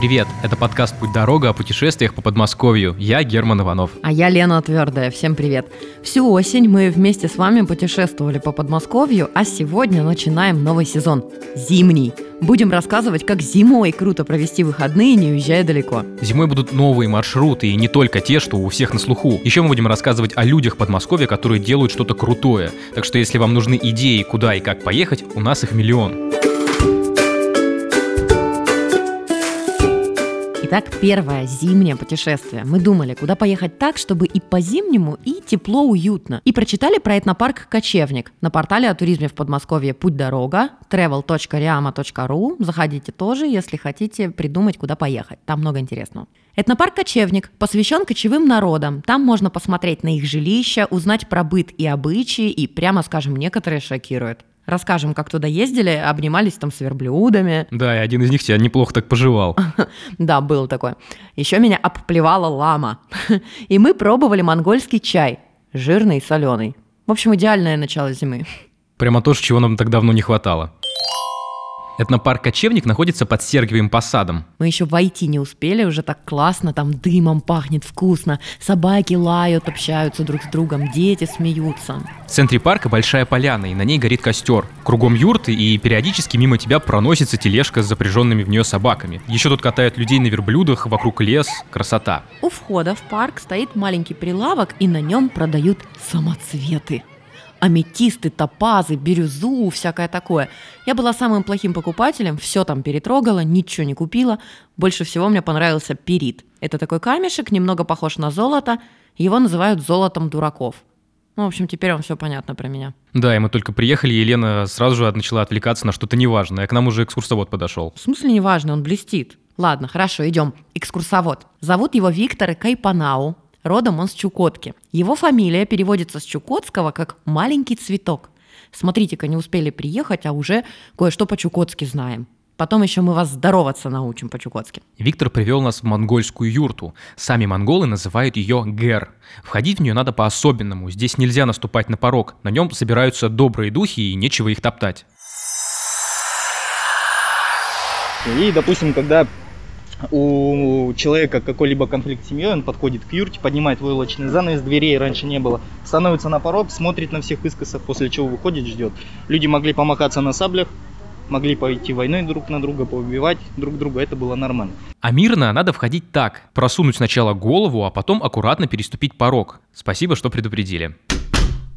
Привет, это подкаст «Путь дорога» о путешествиях по Подмосковью. Я Герман Иванов. А я Лена Твердая. Всем привет. Всю осень мы вместе с вами путешествовали по Подмосковью, а сегодня начинаем новый сезон – зимний. Будем рассказывать, как зимой круто провести выходные, не уезжая далеко. Зимой будут новые маршруты, и не только те, что у всех на слуху. Еще мы будем рассказывать о людях Подмосковья, которые делают что-то крутое. Так что если вам нужны идеи, куда и как поехать, у нас их миллион. Итак, первое зимнее путешествие. Мы думали, куда поехать так, чтобы и по-зимнему, и тепло, уютно. И прочитали про этнопарк «Кочевник» на портале о туризме в Подмосковье «Путь дорога» travel.riama.ru. Заходите тоже, если хотите придумать, куда поехать. Там много интересного. Этнопарк «Кочевник» посвящен кочевым народам. Там можно посмотреть на их жилища, узнать про быт и обычаи, и, прямо скажем, некоторые шокируют. Расскажем, как туда ездили, обнимались там с верблюдами. Да, и один из них тебя неплохо так пожевал. Да, было такое. Еще меня обплевала лама. И мы пробовали монгольский чай. Жирный и соленый. В общем, идеальное начало зимы. Прямо то, чего нам так давно не хватало. Этнопарк «Кочевник» находится под Сергиевым посадом. Мы еще войти не успели, уже так классно, там дымом пахнет вкусно, собаки лают, общаются друг с другом, дети смеются. В центре парка большая поляна, и на ней горит костер. Кругом юрты, и периодически мимо тебя проносится тележка с запряженными в нее собаками. Еще тут катают людей на верблюдах, вокруг лес, красота. У входа в парк стоит маленький прилавок, и на нем продают самоцветы аметисты, топазы, бирюзу, всякое такое. Я была самым плохим покупателем, все там перетрогала, ничего не купила. Больше всего мне понравился перит. Это такой камешек, немного похож на золото. Его называют золотом дураков. Ну, в общем, теперь вам все понятно про меня. Да, и мы только приехали, и Елена сразу же начала отвлекаться на что-то неважное. К нам уже экскурсовод подошел. В смысле неважно, он блестит. Ладно, хорошо, идем. Экскурсовод. Зовут его Виктор Кайпанау. Родом он с Чукотки. Его фамилия переводится с чукотского как «маленький цветок». Смотрите-ка, не успели приехать, а уже кое-что по-чукотски знаем. Потом еще мы вас здороваться научим по-чукотски. Виктор привел нас в монгольскую юрту. Сами монголы называют ее гер. Входить в нее надо по-особенному. Здесь нельзя наступать на порог. На нем собираются добрые духи и нечего их топтать. И, допустим, когда у человека какой-либо конфликт с семьей, он подходит к юрте, поднимает войлочный занавес, дверей раньше не было, становится на порог, смотрит на всех искосов, после чего выходит, ждет. Люди могли помахаться на саблях, могли пойти войной друг на друга, поубивать друг друга, это было нормально. А мирно надо входить так, просунуть сначала голову, а потом аккуратно переступить порог. Спасибо, что предупредили.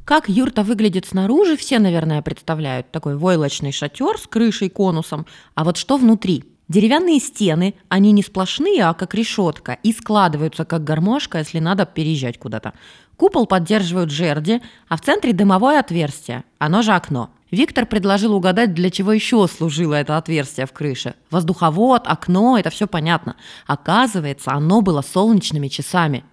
Как юрта выглядит снаружи, все, наверное, представляют. Такой войлочный шатер с крышей конусом. А вот что внутри? Деревянные стены, они не сплошные, а как решетка, и складываются как гармошка, если надо переезжать куда-то. Купол поддерживают жерди, а в центре дымовое отверстие, оно же окно. Виктор предложил угадать, для чего еще служило это отверстие в крыше. Воздуховод, окно, это все понятно. Оказывается, оно было солнечными часами.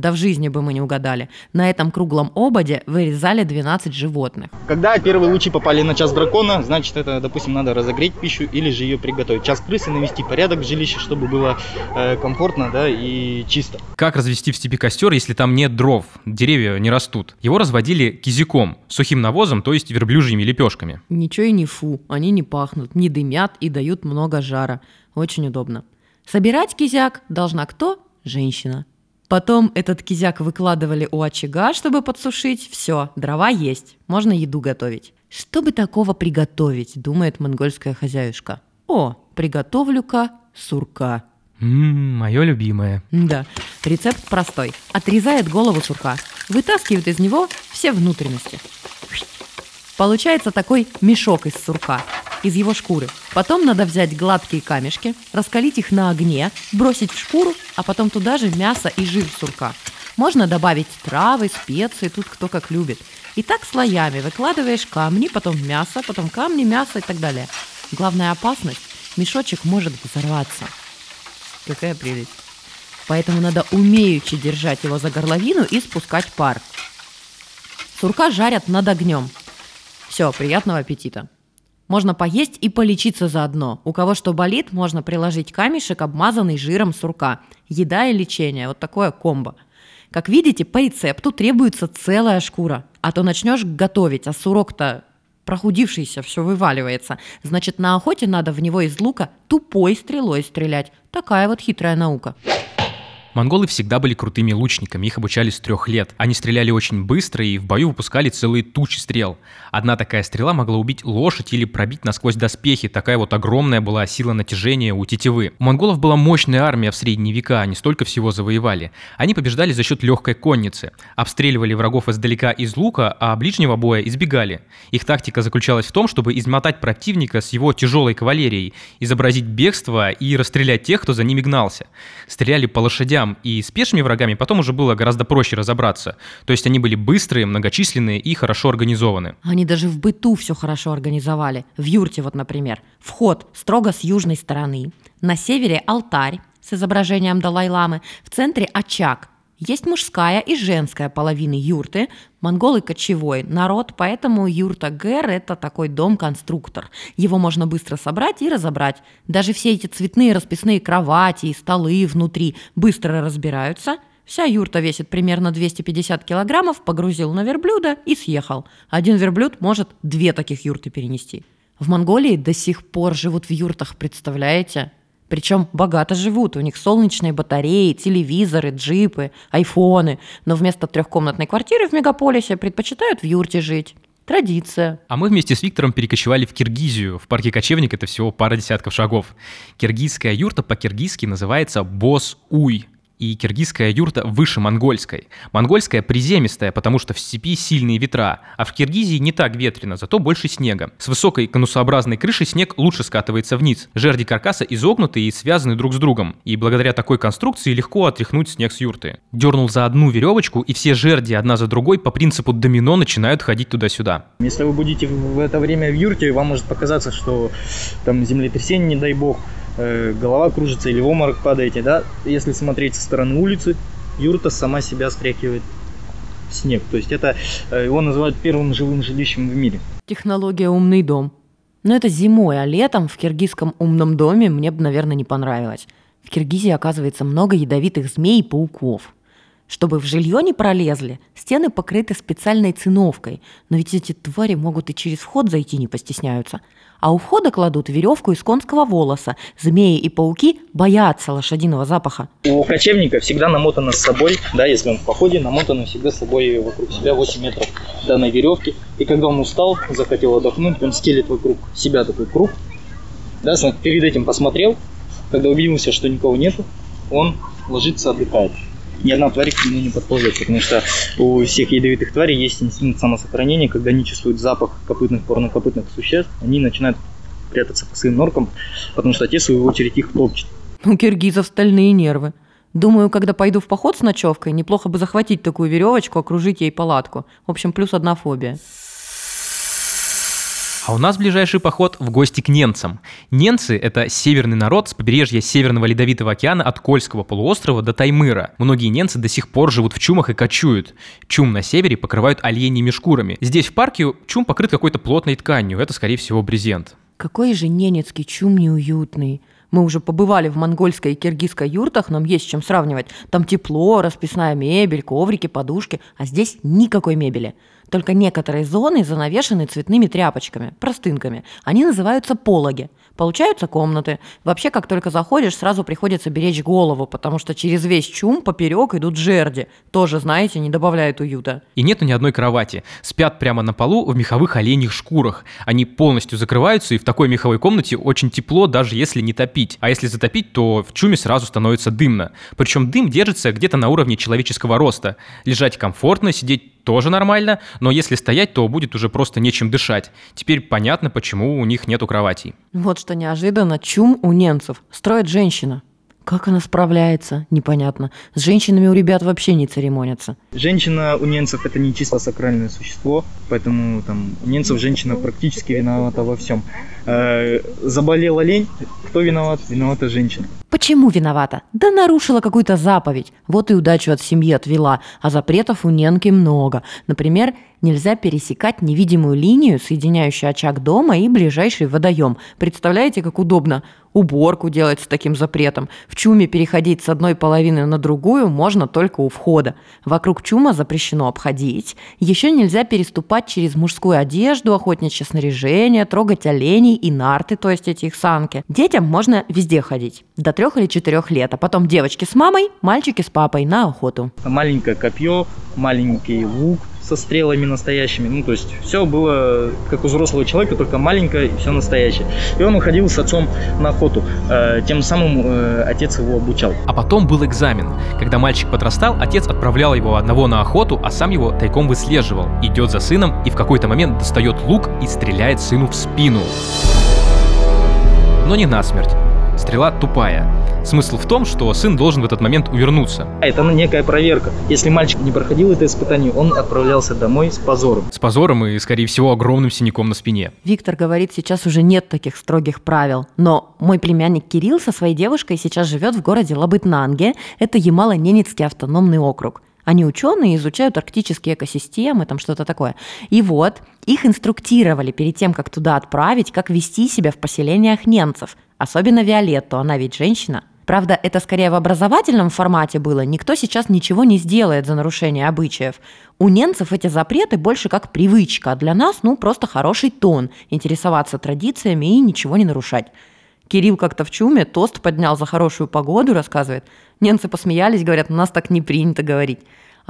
Да в жизни бы мы не угадали. На этом круглом ободе вырезали 12 животных. Когда первые лучи попали на час дракона, значит это, допустим, надо разогреть пищу или же ее приготовить. Час крысы навести порядок в жилище, чтобы было э, комфортно да, и чисто. Как развести в степи костер, если там нет дров, деревья не растут? Его разводили кизиком, сухим навозом, то есть верблюжьими лепешками. Ничего и не фу, они не пахнут, не дымят и дают много жара. Очень удобно. Собирать кизяк должна кто? Женщина. Потом этот кизяк выкладывали у очага, чтобы подсушить. Все, дрова есть, можно еду готовить. Что бы такого приготовить, думает монгольская хозяюшка. О, приготовлю-ка сурка. Ммм, мое любимое. Да, рецепт простой. Отрезает голову сурка, вытаскивает из него все внутренности. Получается такой мешок из сурка из его шкуры. Потом надо взять гладкие камешки, раскалить их на огне, бросить в шкуру, а потом туда же мясо и жир сурка. Можно добавить травы, специи, тут кто как любит. И так слоями выкладываешь камни, потом мясо, потом камни, мясо и так далее. Главная опасность – мешочек может взорваться. Какая прелесть. Поэтому надо умеючи держать его за горловину и спускать пар. Сурка жарят над огнем. Все, приятного аппетита. Можно поесть и полечиться заодно. У кого что болит, можно приложить камешек, обмазанный жиром сурка. Еда и лечение. Вот такое комбо. Как видите, по рецепту требуется целая шкура. А то начнешь готовить, а сурок-то прохудившийся, все вываливается. Значит, на охоте надо в него из лука тупой стрелой стрелять. Такая вот хитрая наука. Монголы всегда были крутыми лучниками, их обучали с трех лет. Они стреляли очень быстро и в бою выпускали целые тучи стрел. Одна такая стрела могла убить лошадь или пробить насквозь доспехи, такая вот огромная была сила натяжения у тетивы. У монголов была мощная армия в средние века, они столько всего завоевали. Они побеждали за счет легкой конницы, обстреливали врагов издалека из лука, а ближнего боя избегали. Их тактика заключалась в том, чтобы измотать противника с его тяжелой кавалерией, изобразить бегство и расстрелять тех, кто за ними гнался. Стреляли по лошадям лошадям и с врагами потом уже было гораздо проще разобраться. То есть они были быстрые, многочисленные и хорошо организованы. Они даже в быту все хорошо организовали. В юрте вот, например. Вход строго с южной стороны. На севере алтарь с изображением Далай-ламы. В центре очаг есть мужская и женская половины юрты. Монголы кочевой народ, поэтому юрта Гэр – это такой дом-конструктор. Его можно быстро собрать и разобрать. Даже все эти цветные расписные кровати и столы внутри быстро разбираются. Вся юрта весит примерно 250 килограммов, погрузил на верблюда и съехал. Один верблюд может две таких юрты перенести. В Монголии до сих пор живут в юртах, представляете? Причем богато живут, у них солнечные батареи, телевизоры, джипы, айфоны. Но вместо трехкомнатной квартиры в мегаполисе предпочитают в юрте жить. Традиция. А мы вместе с Виктором перекочевали в Киргизию. В парке Кочевник это всего пара десятков шагов. Киргизская юрта по-киргизски называется Бос-Уй и киргизская юрта выше монгольской. Монгольская приземистая, потому что в степи сильные ветра, а в Киргизии не так ветрено, зато больше снега. С высокой конусообразной крышей снег лучше скатывается вниз. Жерди каркаса изогнуты и связаны друг с другом, и благодаря такой конструкции легко отряхнуть снег с юрты. Дернул за одну веревочку, и все жерди одна за другой по принципу домино начинают ходить туда-сюда. Если вы будете в это время в юрте, вам может показаться, что там землетрясение, не дай бог, Э, голова кружится или в обморок падаете, да, если смотреть со стороны улицы, юрта сама себя стряхивает в снег. То есть это э, его называют первым живым жилищем в мире. Технология умный дом. Но это зимой, а летом в киргизском умном доме мне бы, наверное, не понравилось. В Киргизии, оказывается, много ядовитых змей и пауков. Чтобы в жилье не пролезли, стены покрыты специальной циновкой. Но ведь эти твари могут и через вход зайти не постесняются а у входа кладут веревку из конского волоса. Змеи и пауки боятся лошадиного запаха. У кочевника всегда намотано с собой, да, если он в походе, намотано всегда с собой вокруг себя 8 метров данной веревки. И когда он устал, захотел отдохнуть, он стелит вокруг себя такой круг. Да, перед этим посмотрел, когда убедился, что никого нету, он ложится, отдыхает ни одна тварь к нему не подползет, потому что у всех ядовитых тварей есть инстинкт самосохранения, когда они чувствуют запах копытных, порнокопытных существ, они начинают прятаться по своим норкам, потому что те, в свою очередь, их топчут. У киргизов стальные нервы. Думаю, когда пойду в поход с ночевкой, неплохо бы захватить такую веревочку, окружить ей палатку. В общем, плюс одна фобия. А у нас ближайший поход в гости к ненцам. Ненцы — это северный народ с побережья Северного Ледовитого океана от Кольского полуострова до Таймыра. Многие ненцы до сих пор живут в чумах и кочуют. Чум на севере покрывают оленьими шкурами. Здесь в парке чум покрыт какой-то плотной тканью. Это, скорее всего, брезент. Какой же ненецкий чум неуютный. Мы уже побывали в монгольской и киргизской юртах, нам есть чем сравнивать. Там тепло, расписная мебель, коврики, подушки, а здесь никакой мебели. Только некоторые зоны занавешены цветными тряпочками, простынками. Они называются пологи. Получаются комнаты. Вообще, как только заходишь, сразу приходится беречь голову, потому что через весь чум поперек идут жерди. Тоже, знаете, не добавляет уюта. И нету ни одной кровати. Спят прямо на полу в меховых оленьих шкурах. Они полностью закрываются, и в такой меховой комнате очень тепло, даже если не топить. А если затопить, то в чуме сразу становится дымно. Причем дым держится где-то на уровне человеческого роста. Лежать комфортно, сидеть тоже нормально, но если стоять, то будет уже просто нечем дышать. Теперь понятно, почему у них нету кроватей. Вот что неожиданно, чум у немцев строит женщина. Как она справляется, непонятно. С женщинами у ребят вообще не церемонятся. Женщина у немцев это не чисто сакральное существо, поэтому там у немцев женщина практически виновата во всем. Э, заболела лень, кто виноват? Виновата женщина. Почему виновата? Да нарушила какую-то заповедь. Вот и удачу от семьи отвела. А запретов у Ненки много. Например, нельзя пересекать невидимую линию, соединяющую очаг дома и ближайший водоем. Представляете, как удобно? Уборку делать с таким запретом. В чуме переходить с одной половины на другую можно только у входа. Вокруг чума запрещено обходить. Еще нельзя переступать через мужскую одежду, охотничье снаряжение, трогать оленей и нарты, то есть эти их санки. Детям можно везде ходить. До трех или четырех лет. А потом девочки с мамой, мальчики с папой на охоту. Маленькое копье, маленький лук со стрелами настоящими. Ну, то есть все было как у взрослого человека, только маленькое и все настоящее. И он уходил с отцом на охоту. Э, Тем самым э, отец его обучал. А потом был экзамен. Когда мальчик подрастал, отец отправлял его одного на охоту, а сам его тайком выслеживал. Идет за сыном и в какой-то момент достает лук и стреляет сыну в спину. Но не насмерть. Стрела тупая. Смысл в том, что сын должен в этот момент увернуться. А Это некая проверка. Если мальчик не проходил это испытание, он отправлялся домой с позором. С позором и, скорее всего, огромным синяком на спине. Виктор говорит, сейчас уже нет таких строгих правил. Но мой племянник Кирилл со своей девушкой сейчас живет в городе Лабытнанге. Это Ямало-Ненецкий автономный округ. Они ученые, изучают арктические экосистемы, там что-то такое. И вот, их инструктировали перед тем, как туда отправить, как вести себя в поселениях немцев. Особенно Виолетту, она ведь женщина. Правда, это скорее в образовательном формате было. Никто сейчас ничего не сделает за нарушение обычаев. У немцев эти запреты больше как привычка, а для нас, ну, просто хороший тон. Интересоваться традициями и ничего не нарушать. Кирилл как-то в чуме тост поднял за хорошую погоду, рассказывает. Немцы посмеялись, говорят, у нас так не принято говорить.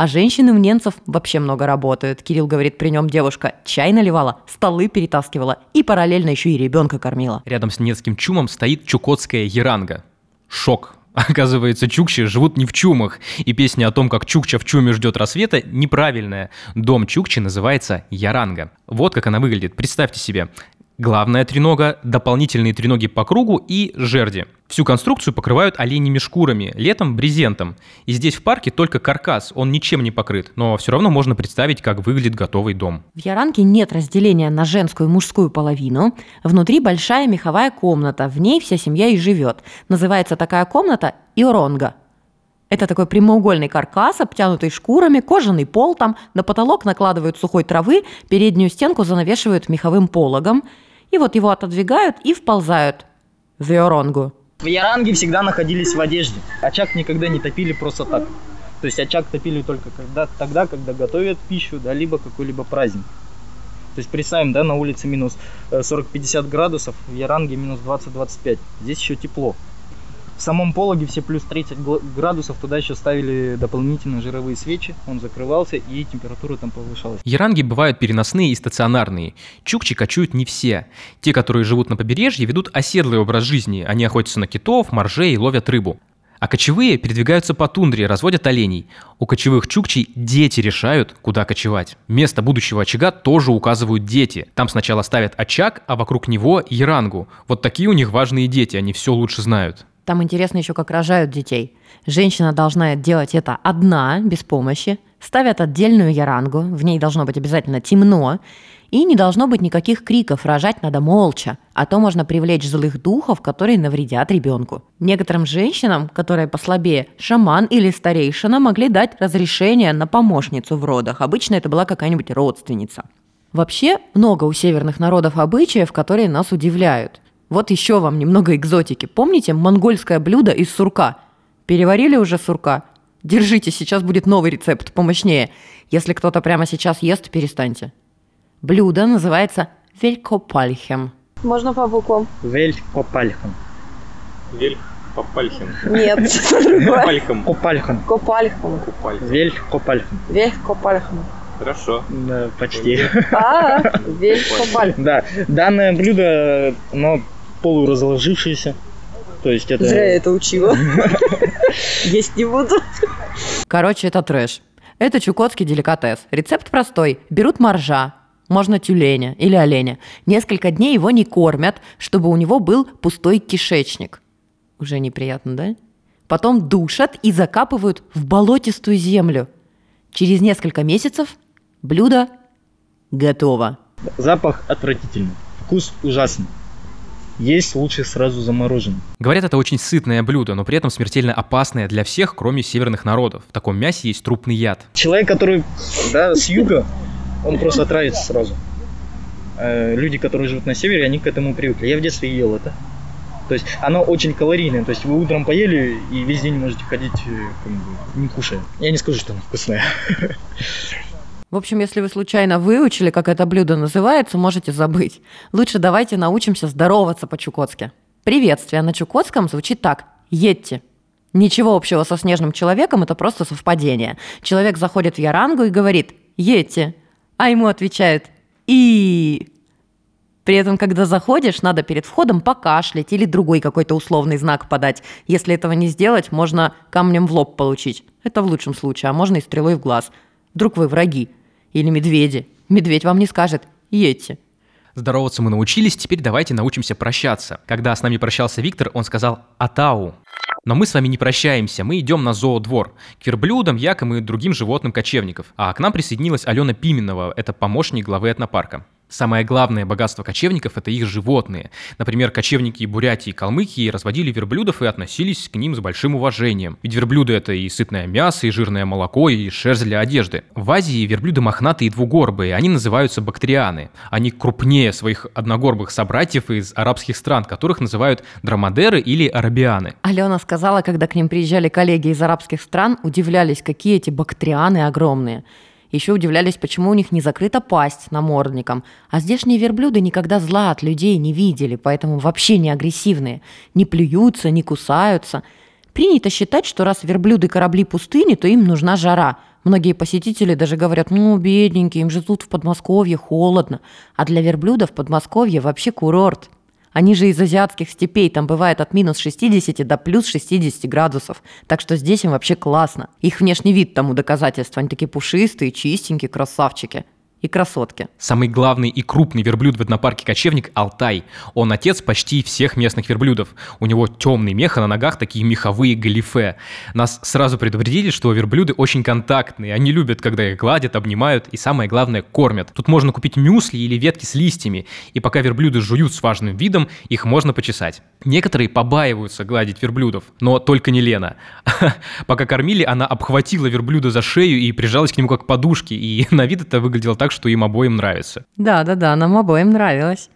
А женщины у немцев вообще много работают. Кирилл говорит, при нем девушка чай наливала, столы перетаскивала и параллельно еще и ребенка кормила. Рядом с Ненецким чумом стоит чукотская еранга. Шок. Оказывается, чукчи живут не в чумах, и песня о том, как чукча в чуме ждет рассвета, неправильная. Дом чукчи называется Яранга. Вот как она выглядит, представьте себе. Главная тренога, дополнительные треноги по кругу и жерди. Всю конструкцию покрывают оленями шкурами, летом брезентом. И здесь в парке только каркас, он ничем не покрыт, но все равно можно представить, как выглядит готовый дом. В Яранке нет разделения на женскую и мужскую половину. Внутри большая меховая комната, в ней вся семья и живет. Называется такая комната Иоронга. Это такой прямоугольный каркас, обтянутый шкурами, кожаный пол там, на потолок накладывают сухой травы, переднюю стенку занавешивают меховым пологом, и вот его отодвигают и вползают в Иоронгу. В Яранге всегда находились в одежде. Очаг никогда не топили просто так. То есть очаг топили только когда, тогда, когда готовят пищу, да, либо какой-либо праздник. То есть представим, да, на улице минус э, 40-50 градусов, в Яранге минус 20-25. Здесь еще тепло. В самом пологе все плюс 30 гл- градусов, туда еще ставили дополнительные жировые свечи, он закрывался и температура там повышалась. Яранги бывают переносные и стационарные. Чукчи кочуют не все. Те, которые живут на побережье, ведут оседлый образ жизни. Они охотятся на китов, моржей ловят рыбу. А кочевые передвигаются по тундре, разводят оленей. У кочевых чукчей дети решают, куда кочевать. Место будущего очага тоже указывают дети. Там сначала ставят очаг, а вокруг него ярангу. Вот такие у них важные дети, они все лучше знают. Там интересно еще, как рожают детей. Женщина должна делать это одна, без помощи. Ставят отдельную ярангу, в ней должно быть обязательно темно. И не должно быть никаких криков, рожать надо молча, а то можно привлечь злых духов, которые навредят ребенку. Некоторым женщинам, которые послабее, шаман или старейшина могли дать разрешение на помощницу в родах. Обычно это была какая-нибудь родственница. Вообще, много у северных народов обычаев, которые нас удивляют. Вот еще вам немного экзотики. Помните монгольское блюдо из сурка? Переварили уже сурка? Держите, сейчас будет новый рецепт, помощнее. Если кто-то прямо сейчас ест, перестаньте. Блюдо называется велькопальхем. Можно по буквам? Вель Копальхан. Вельх Попальхин. Нет, другое. Пальком. Копальхан. Копальхом. Купальхин. Вель Копальхан. Вельх Копальхом. Хорошо. Да, почти. А, Копальхом. Да, данное блюдо, оно полуразложившееся. То есть это... Зря я это учила. Есть не буду. Короче, это трэш. Это чукотский деликатес. Рецепт простой. Берут моржа, можно тюленя или оленя. Несколько дней его не кормят, чтобы у него был пустой кишечник. Уже неприятно, да? Потом душат и закапывают в болотистую землю. Через несколько месяцев блюдо готово. Запах отвратительный. Вкус ужасный. Есть лучше сразу замороженным. Говорят, это очень сытное блюдо, но при этом смертельно опасное для всех, кроме северных народов. В таком мясе есть трупный яд. Человек, который да, с юга, он просто отравится сразу. Э, Люди, которые живут на севере, они к этому привыкли. Я в детстве ел это. То есть оно очень калорийное. То есть вы утром поели и весь день можете ходить э, как бы, не кушая. Я не скажу, что оно вкусное. В общем, если вы случайно выучили, как это блюдо называется, можете забыть. Лучше давайте научимся здороваться по-чукотски. Приветствие на чукотском звучит так «Едьте». Ничего общего со снежным человеком, это просто совпадение. Человек заходит в ярангу и говорит «Едьте», а ему отвечают «И». При этом, когда заходишь, надо перед входом покашлять или другой какой-то условный знак подать. Если этого не сделать, можно камнем в лоб получить. Это в лучшем случае, а можно и стрелой в глаз. Вдруг вы враги. Или медведи. Медведь вам не скажет «Едьте». Здороваться мы научились, теперь давайте научимся прощаться. Когда с нами прощался Виктор, он сказал «Атау». Но мы с вами не прощаемся, мы идем на зоодвор. К верблюдам, якам и другим животным кочевников. А к нам присоединилась Алена Пименова, это помощник главы этнопарка. Самое главное богатство кочевников – это их животные. Например, кочевники Бурятии и Калмыкии разводили верблюдов и относились к ним с большим уважением. Ведь верблюды – это и сытное мясо, и жирное молоко, и шерсть для одежды. В Азии верблюды мохнатые и двугорбые, они называются бактерианы. Они крупнее своих одногорбых собратьев из арабских стран, которых называют драмадеры или арабианы. Алена сказала, когда к ним приезжали коллеги из арабских стран, удивлялись, какие эти бактрианы огромные. Еще удивлялись, почему у них не закрыта пасть намордником. А здешние верблюды никогда зла от людей не видели, поэтому вообще не агрессивные. Не плюются, не кусаются. Принято считать, что раз верблюды корабли пустыни, то им нужна жара. Многие посетители даже говорят, ну, бедненькие, им же тут в Подмосковье холодно. А для верблюдов Подмосковье вообще курорт. Они же из азиатских степей, там бывает от минус 60 до плюс 60 градусов. Так что здесь им вообще классно. Их внешний вид тому доказательство. Они такие пушистые, чистенькие, красавчики. И красотки. Самый главный и крупный верблюд в этнопарке кочевник – Алтай. Он отец почти всех местных верблюдов. У него темный мех, а на ногах такие меховые галифе. Нас сразу предупредили, что верблюды очень контактные. Они любят, когда их гладят, обнимают и, самое главное, кормят. Тут можно купить мюсли или ветки с листьями. И пока верблюды жуют с важным видом, их можно почесать. Некоторые побаиваются гладить верблюдов, но только не Лена. Пока кормили, она обхватила верблюда за шею и прижалась к нему как к подушке, и на вид это выглядело так, что им обоим нравится. Да-да-да, нам обоим нравилось.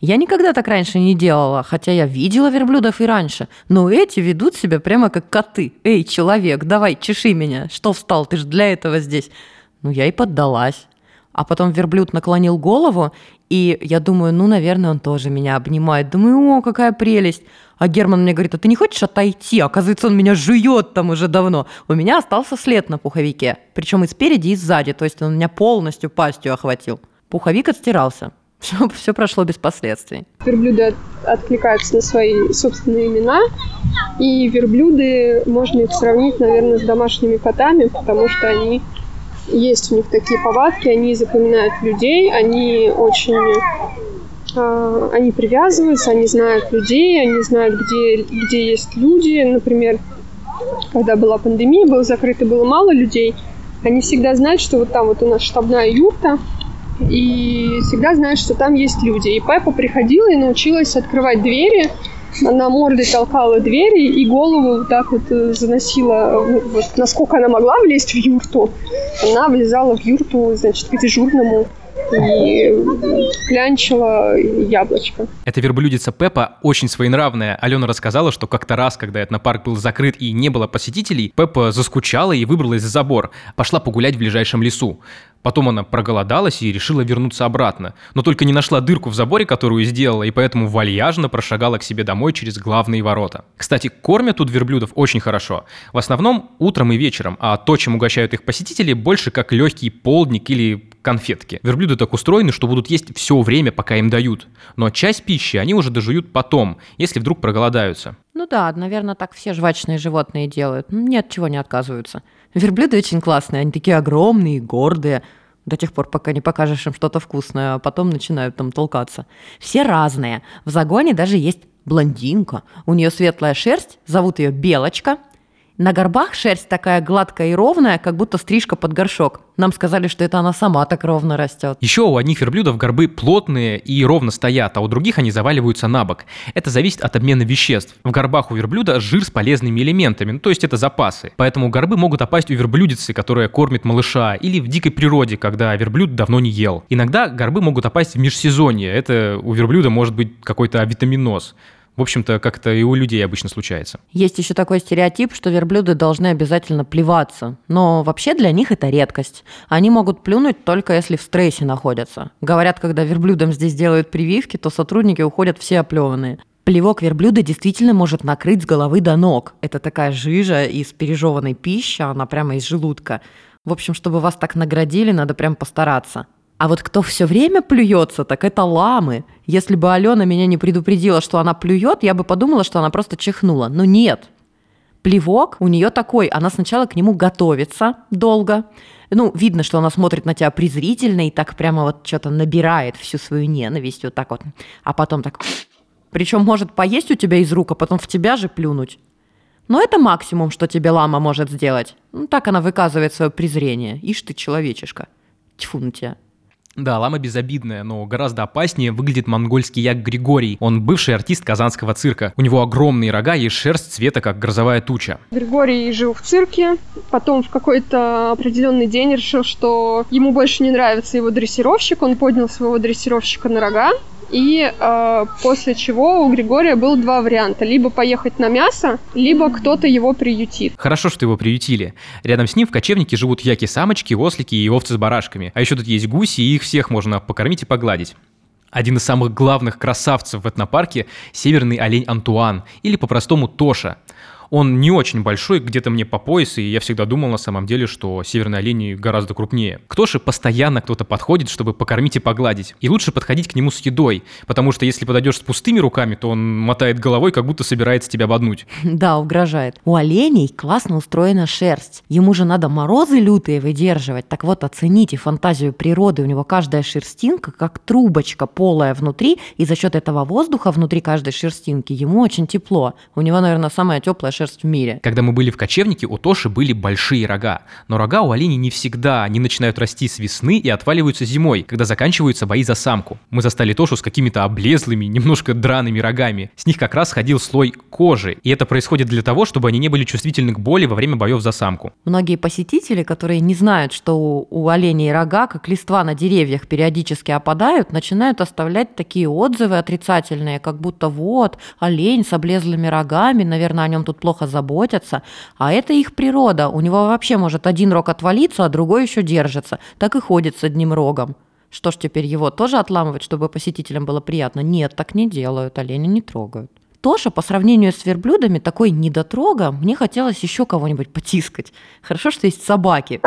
Я никогда так раньше не делала, хотя я видела верблюдов и раньше. Но эти ведут себя прямо как коты. Эй, человек, давай, чеши меня. Что встал, ты же для этого здесь. Ну, я и поддалась. А потом верблюд наклонил голову, и я думаю, ну, наверное, он тоже меня обнимает. Думаю, о, какая прелесть. А Герман мне говорит, а ты не хочешь отойти? Оказывается, он меня жует там уже давно. У меня остался след на пуховике. Причем и спереди, и сзади. То есть он меня полностью пастью охватил. Пуховик отстирался. Все, все прошло без последствий. Верблюды от- откликаются на свои собственные имена, и верблюды, можно их сравнить, наверное, с домашними котами, потому что они есть у них такие повадки, они запоминают людей, они очень а, они привязываются, они знают людей, они знают, где, где есть люди. Например, когда была пандемия, было закрыто, было мало людей, они всегда знают, что вот там вот у нас штабная юрта, и всегда знают, что там есть люди. И Пеппа приходила и научилась открывать двери. Она мордой толкала двери и голову вот так вот э, заносила, ну, вот, насколько она могла влезть в юрту. Она влезала в юрту, значит, к дежурному и клянчила яблочко. Эта верблюдица Пеппа очень своенравная. Алена рассказала, что как-то раз, когда этнопарк был закрыт и не было посетителей, Пеппа заскучала и выбралась за забор. Пошла погулять в ближайшем лесу. Потом она проголодалась и решила вернуться обратно. Но только не нашла дырку в заборе, которую сделала, и поэтому вальяжно прошагала к себе домой через главные ворота. Кстати, кормят тут верблюдов очень хорошо. В основном утром и вечером, а то, чем угощают их посетители, больше как легкий полдник или конфетки. Верблюды так устроены, что будут есть все время, пока им дают. Но часть пищи они уже дожуют потом, если вдруг проголодаются. Ну да, наверное, так все жвачные животные делают. Ни от чего не отказываются. Верблюды очень классные, они такие огромные, гордые. До тех пор, пока не покажешь им что-то вкусное, а потом начинают там толкаться. Все разные. В загоне даже есть блондинка. У нее светлая шерсть, зовут ее Белочка. На горбах шерсть такая гладкая и ровная, как будто стрижка под горшок. Нам сказали, что это она сама так ровно растет. Еще у одних верблюдов горбы плотные и ровно стоят, а у других они заваливаются на бок. Это зависит от обмена веществ. В горбах у верблюда жир с полезными элементами, ну, то есть это запасы. Поэтому горбы могут опасть у верблюдицы, которая кормит малыша, или в дикой природе, когда верблюд давно не ел. Иногда горбы могут опасть в межсезонье. Это у верблюда может быть какой-то авитаминоз. В общем-то, как это и у людей обычно случается. Есть еще такой стереотип, что верблюды должны обязательно плеваться. Но вообще для них это редкость. Они могут плюнуть только если в стрессе находятся. Говорят, когда верблюдам здесь делают прививки, то сотрудники уходят все оплеванные. Плевок верблюда действительно может накрыть с головы до ног. Это такая жижа из пережеванной пищи, она прямо из желудка. В общем, чтобы вас так наградили, надо прям постараться. А вот кто все время плюется, так это ламы. Если бы Алена меня не предупредила, что она плюет, я бы подумала, что она просто чихнула. Но нет. Плевок у нее такой, она сначала к нему готовится долго. Ну, видно, что она смотрит на тебя презрительно и так прямо вот что-то набирает всю свою ненависть вот так вот. А потом так... Причем может поесть у тебя из рук, а потом в тебя же плюнуть. Но это максимум, что тебе лама может сделать. Ну, так она выказывает свое презрение. Ишь ты, человечишка. Тьфу на тебя. Да, лама безобидная, но гораздо опаснее выглядит монгольский як Григорий. Он бывший артист казанского цирка. У него огромные рога и шерсть цвета, как грозовая туча. Григорий жил в цирке, потом в какой-то определенный день решил, что ему больше не нравится его дрессировщик, он поднял своего дрессировщика на рога, и э, после чего у Григория было два варианта. Либо поехать на мясо, либо кто-то его приютит. Хорошо, что его приютили. Рядом с ним в кочевнике живут яки-самочки, ослики и овцы с барашками. А еще тут есть гуси, и их всех можно покормить и погладить. Один из самых главных красавцев в этнопарке – северный олень Антуан, или по-простому Тоша – он не очень большой, где-то мне по пояс, и я всегда думал на самом деле, что северные олени гораздо крупнее. К Тоше постоянно кто-то подходит, чтобы покормить и погладить. И лучше подходить к нему с едой, потому что если подойдешь с пустыми руками, то он мотает головой, как будто собирается тебя ободнуть. Да, угрожает. У оленей классно устроена шерсть. Ему же надо морозы лютые выдерживать. Так вот, оцените фантазию природы. У него каждая шерстинка как трубочка полая внутри, и за счет этого воздуха внутри каждой шерстинки ему очень тепло. У него, наверное, самая теплая шерсть в мире. Когда мы были в кочевнике, у Тоши были большие рога. Но рога у оленей не всегда. Они начинают расти с весны и отваливаются зимой, когда заканчиваются бои за самку. Мы застали Тошу с какими-то облезлыми, немножко драными рогами. С них как раз ходил слой кожи. И это происходит для того, чтобы они не были чувствительны к боли во время боев за самку. Многие посетители, которые не знают, что у, у оленей рога, как листва на деревьях, периодически опадают, начинают оставлять такие отзывы отрицательные, как будто вот, олень с облезлыми рогами, наверное, о нем тут плохо заботятся. А это их природа. У него вообще может один рог отвалиться, а другой еще держится. Так и ходит с одним рогом. Что ж теперь его тоже отламывать, чтобы посетителям было приятно? Нет, так не делают, оленя не трогают. Тоша по сравнению с верблюдами такой недотрога, мне хотелось еще кого-нибудь потискать. Хорошо, что есть собаки.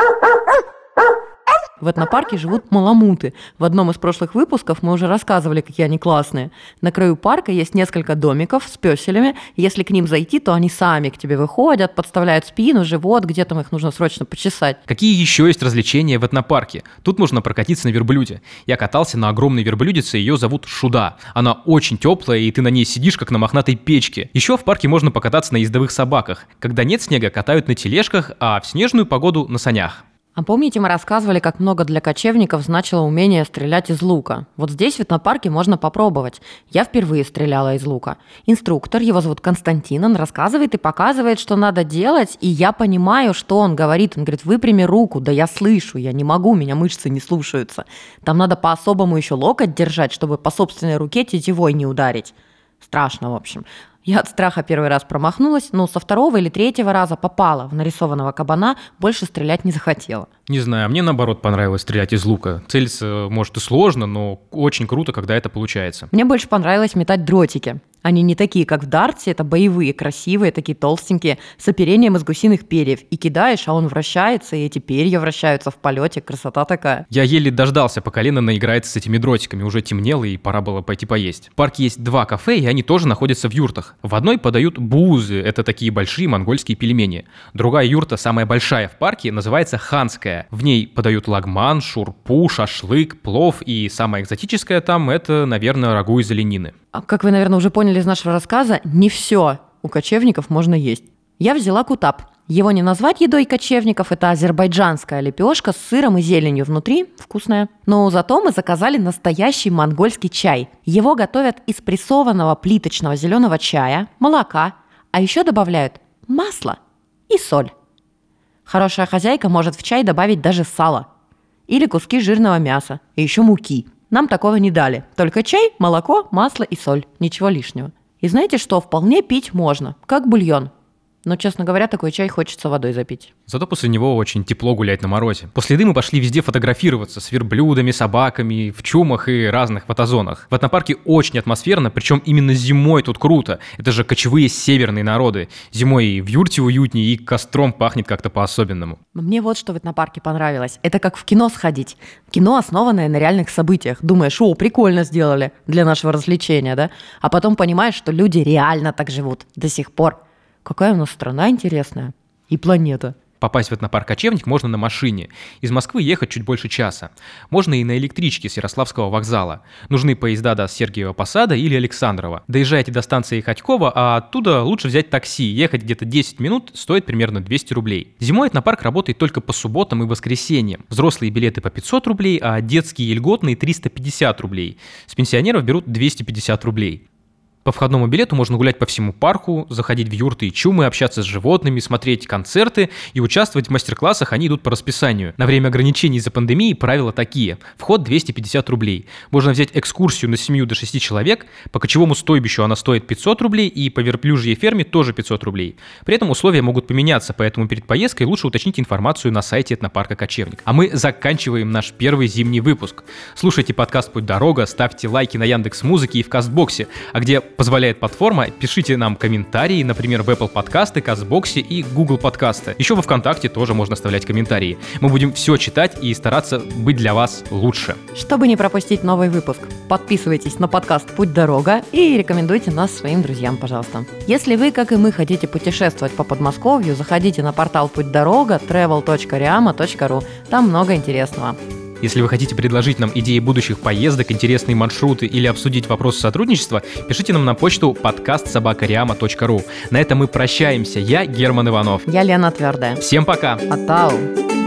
В этнопарке живут маламуты. В одном из прошлых выпусков мы уже рассказывали, какие они классные. На краю парка есть несколько домиков с песелями. Если к ним зайти, то они сами к тебе выходят, подставляют спину, живот, где там их нужно срочно почесать. Какие еще есть развлечения в этнопарке? Тут можно прокатиться на верблюде. Я катался на огромной верблюдице, ее зовут Шуда. Она очень теплая, и ты на ней сидишь, как на мохнатой печке. Еще в парке можно покататься на ездовых собаках. Когда нет снега, катают на тележках, а в снежную погоду на санях. А помните, мы рассказывали, как много для кочевников значило умение стрелять из лука? Вот здесь, в этнопарке, можно попробовать. Я впервые стреляла из лука. Инструктор, его зовут Константин, он рассказывает и показывает, что надо делать, и я понимаю, что он говорит. Он говорит, выпрями руку, да я слышу, я не могу, меня мышцы не слушаются. Там надо по-особому еще локоть держать, чтобы по собственной руке тетивой не ударить. Страшно, в общем. Я от страха первый раз промахнулась, но со второго или третьего раза попала в нарисованного кабана, больше стрелять не захотела. Не знаю, мне наоборот понравилось стрелять из лука. Целиться, может, и сложно, но очень круто, когда это получается. Мне больше понравилось метать дротики. Они не такие, как в дарте, это боевые, красивые, такие толстенькие, с оперением из гусиных перьев. И кидаешь, а он вращается, и эти перья вращаются в полете. Красота такая. Я еле дождался, пока Лена наиграется с этими дротиками. Уже темнело, и пора было пойти поесть. В парке есть два кафе, и они тоже находятся в юртах. В одной подают бузы, это такие большие монгольские пельмени. Другая юрта, самая большая в парке, называется ханская. В ней подают лагман, шурпу, шашлык, плов, и самое экзотическое там это, наверное, рагу из оленины. А как вы, наверное, уже поняли из нашего рассказа, не все у кочевников можно есть. Я взяла кутап. Его не назвать едой кочевников, это азербайджанская лепешка с сыром и зеленью внутри, вкусная. Но зато мы заказали настоящий монгольский чай. Его готовят из прессованного плиточного зеленого чая, молока, а еще добавляют масло и соль. Хорошая хозяйка может в чай добавить даже сало или куски жирного мяса и еще муки. Нам такого не дали. Только чай, молоко, масло и соль. Ничего лишнего. И знаете что, вполне пить можно, как бульон. Но, честно говоря, такой чай хочется водой запить. Зато после него очень тепло гулять на морозе. После еды мы пошли везде фотографироваться с верблюдами, собаками, в чумах и разных фотозонах. В этнопарке очень атмосферно, причем именно зимой тут круто. Это же кочевые северные народы. Зимой и в юрте уютнее, и костром пахнет как-то по-особенному. Мне вот что в этнопарке понравилось. Это как в кино сходить. Кино, основанное на реальных событиях. Думаешь, о, прикольно сделали для нашего развлечения, да? А потом понимаешь, что люди реально так живут до сих пор. Какая у нас страна интересная. И планета. Попасть в этнопарк «Кочевник» можно на машине. Из Москвы ехать чуть больше часа. Можно и на электричке с Ярославского вокзала. Нужны поезда до Сергиева Посада или Александрова. Доезжаете до станции Ходькова, а оттуда лучше взять такси. Ехать где-то 10 минут стоит примерно 200 рублей. Зимой этнопарк работает только по субботам и воскресеньям. Взрослые билеты по 500 рублей, а детские и льготные 350 рублей. С пенсионеров берут 250 рублей. По входному билету можно гулять по всему парку, заходить в юрты и чумы, общаться с животными, смотреть концерты и участвовать в мастер-классах, они идут по расписанию. На время ограничений из-за пандемии правила такие. Вход 250 рублей. Можно взять экскурсию на семью до 6 человек, по кочевому стойбищу она стоит 500 рублей и по верблюжьей ферме тоже 500 рублей. При этом условия могут поменяться, поэтому перед поездкой лучше уточнить информацию на сайте этнопарка Кочевник. А мы заканчиваем наш первый зимний выпуск. Слушайте подкаст «Путь дорога», ставьте лайки на Яндекс Музыке и в Кастбоксе, а где позволяет платформа, пишите нам комментарии, например, в Apple подкасты, Казбоксе и Google подкасты. Еще во ВКонтакте тоже можно оставлять комментарии. Мы будем все читать и стараться быть для вас лучше. Чтобы не пропустить новый выпуск, подписывайтесь на подкаст «Путь дорога» и рекомендуйте нас своим друзьям, пожалуйста. Если вы, как и мы, хотите путешествовать по Подмосковью, заходите на портал «Путь дорога» travel.riama.ru. Там много интересного. Если вы хотите предложить нам идеи будущих поездок, интересные маршруты или обсудить вопросы сотрудничества, пишите нам на почту подкаст собакариама.ру. На этом мы прощаемся. Я Герман Иванов. Я Лена Твердая. Всем пока! Атау!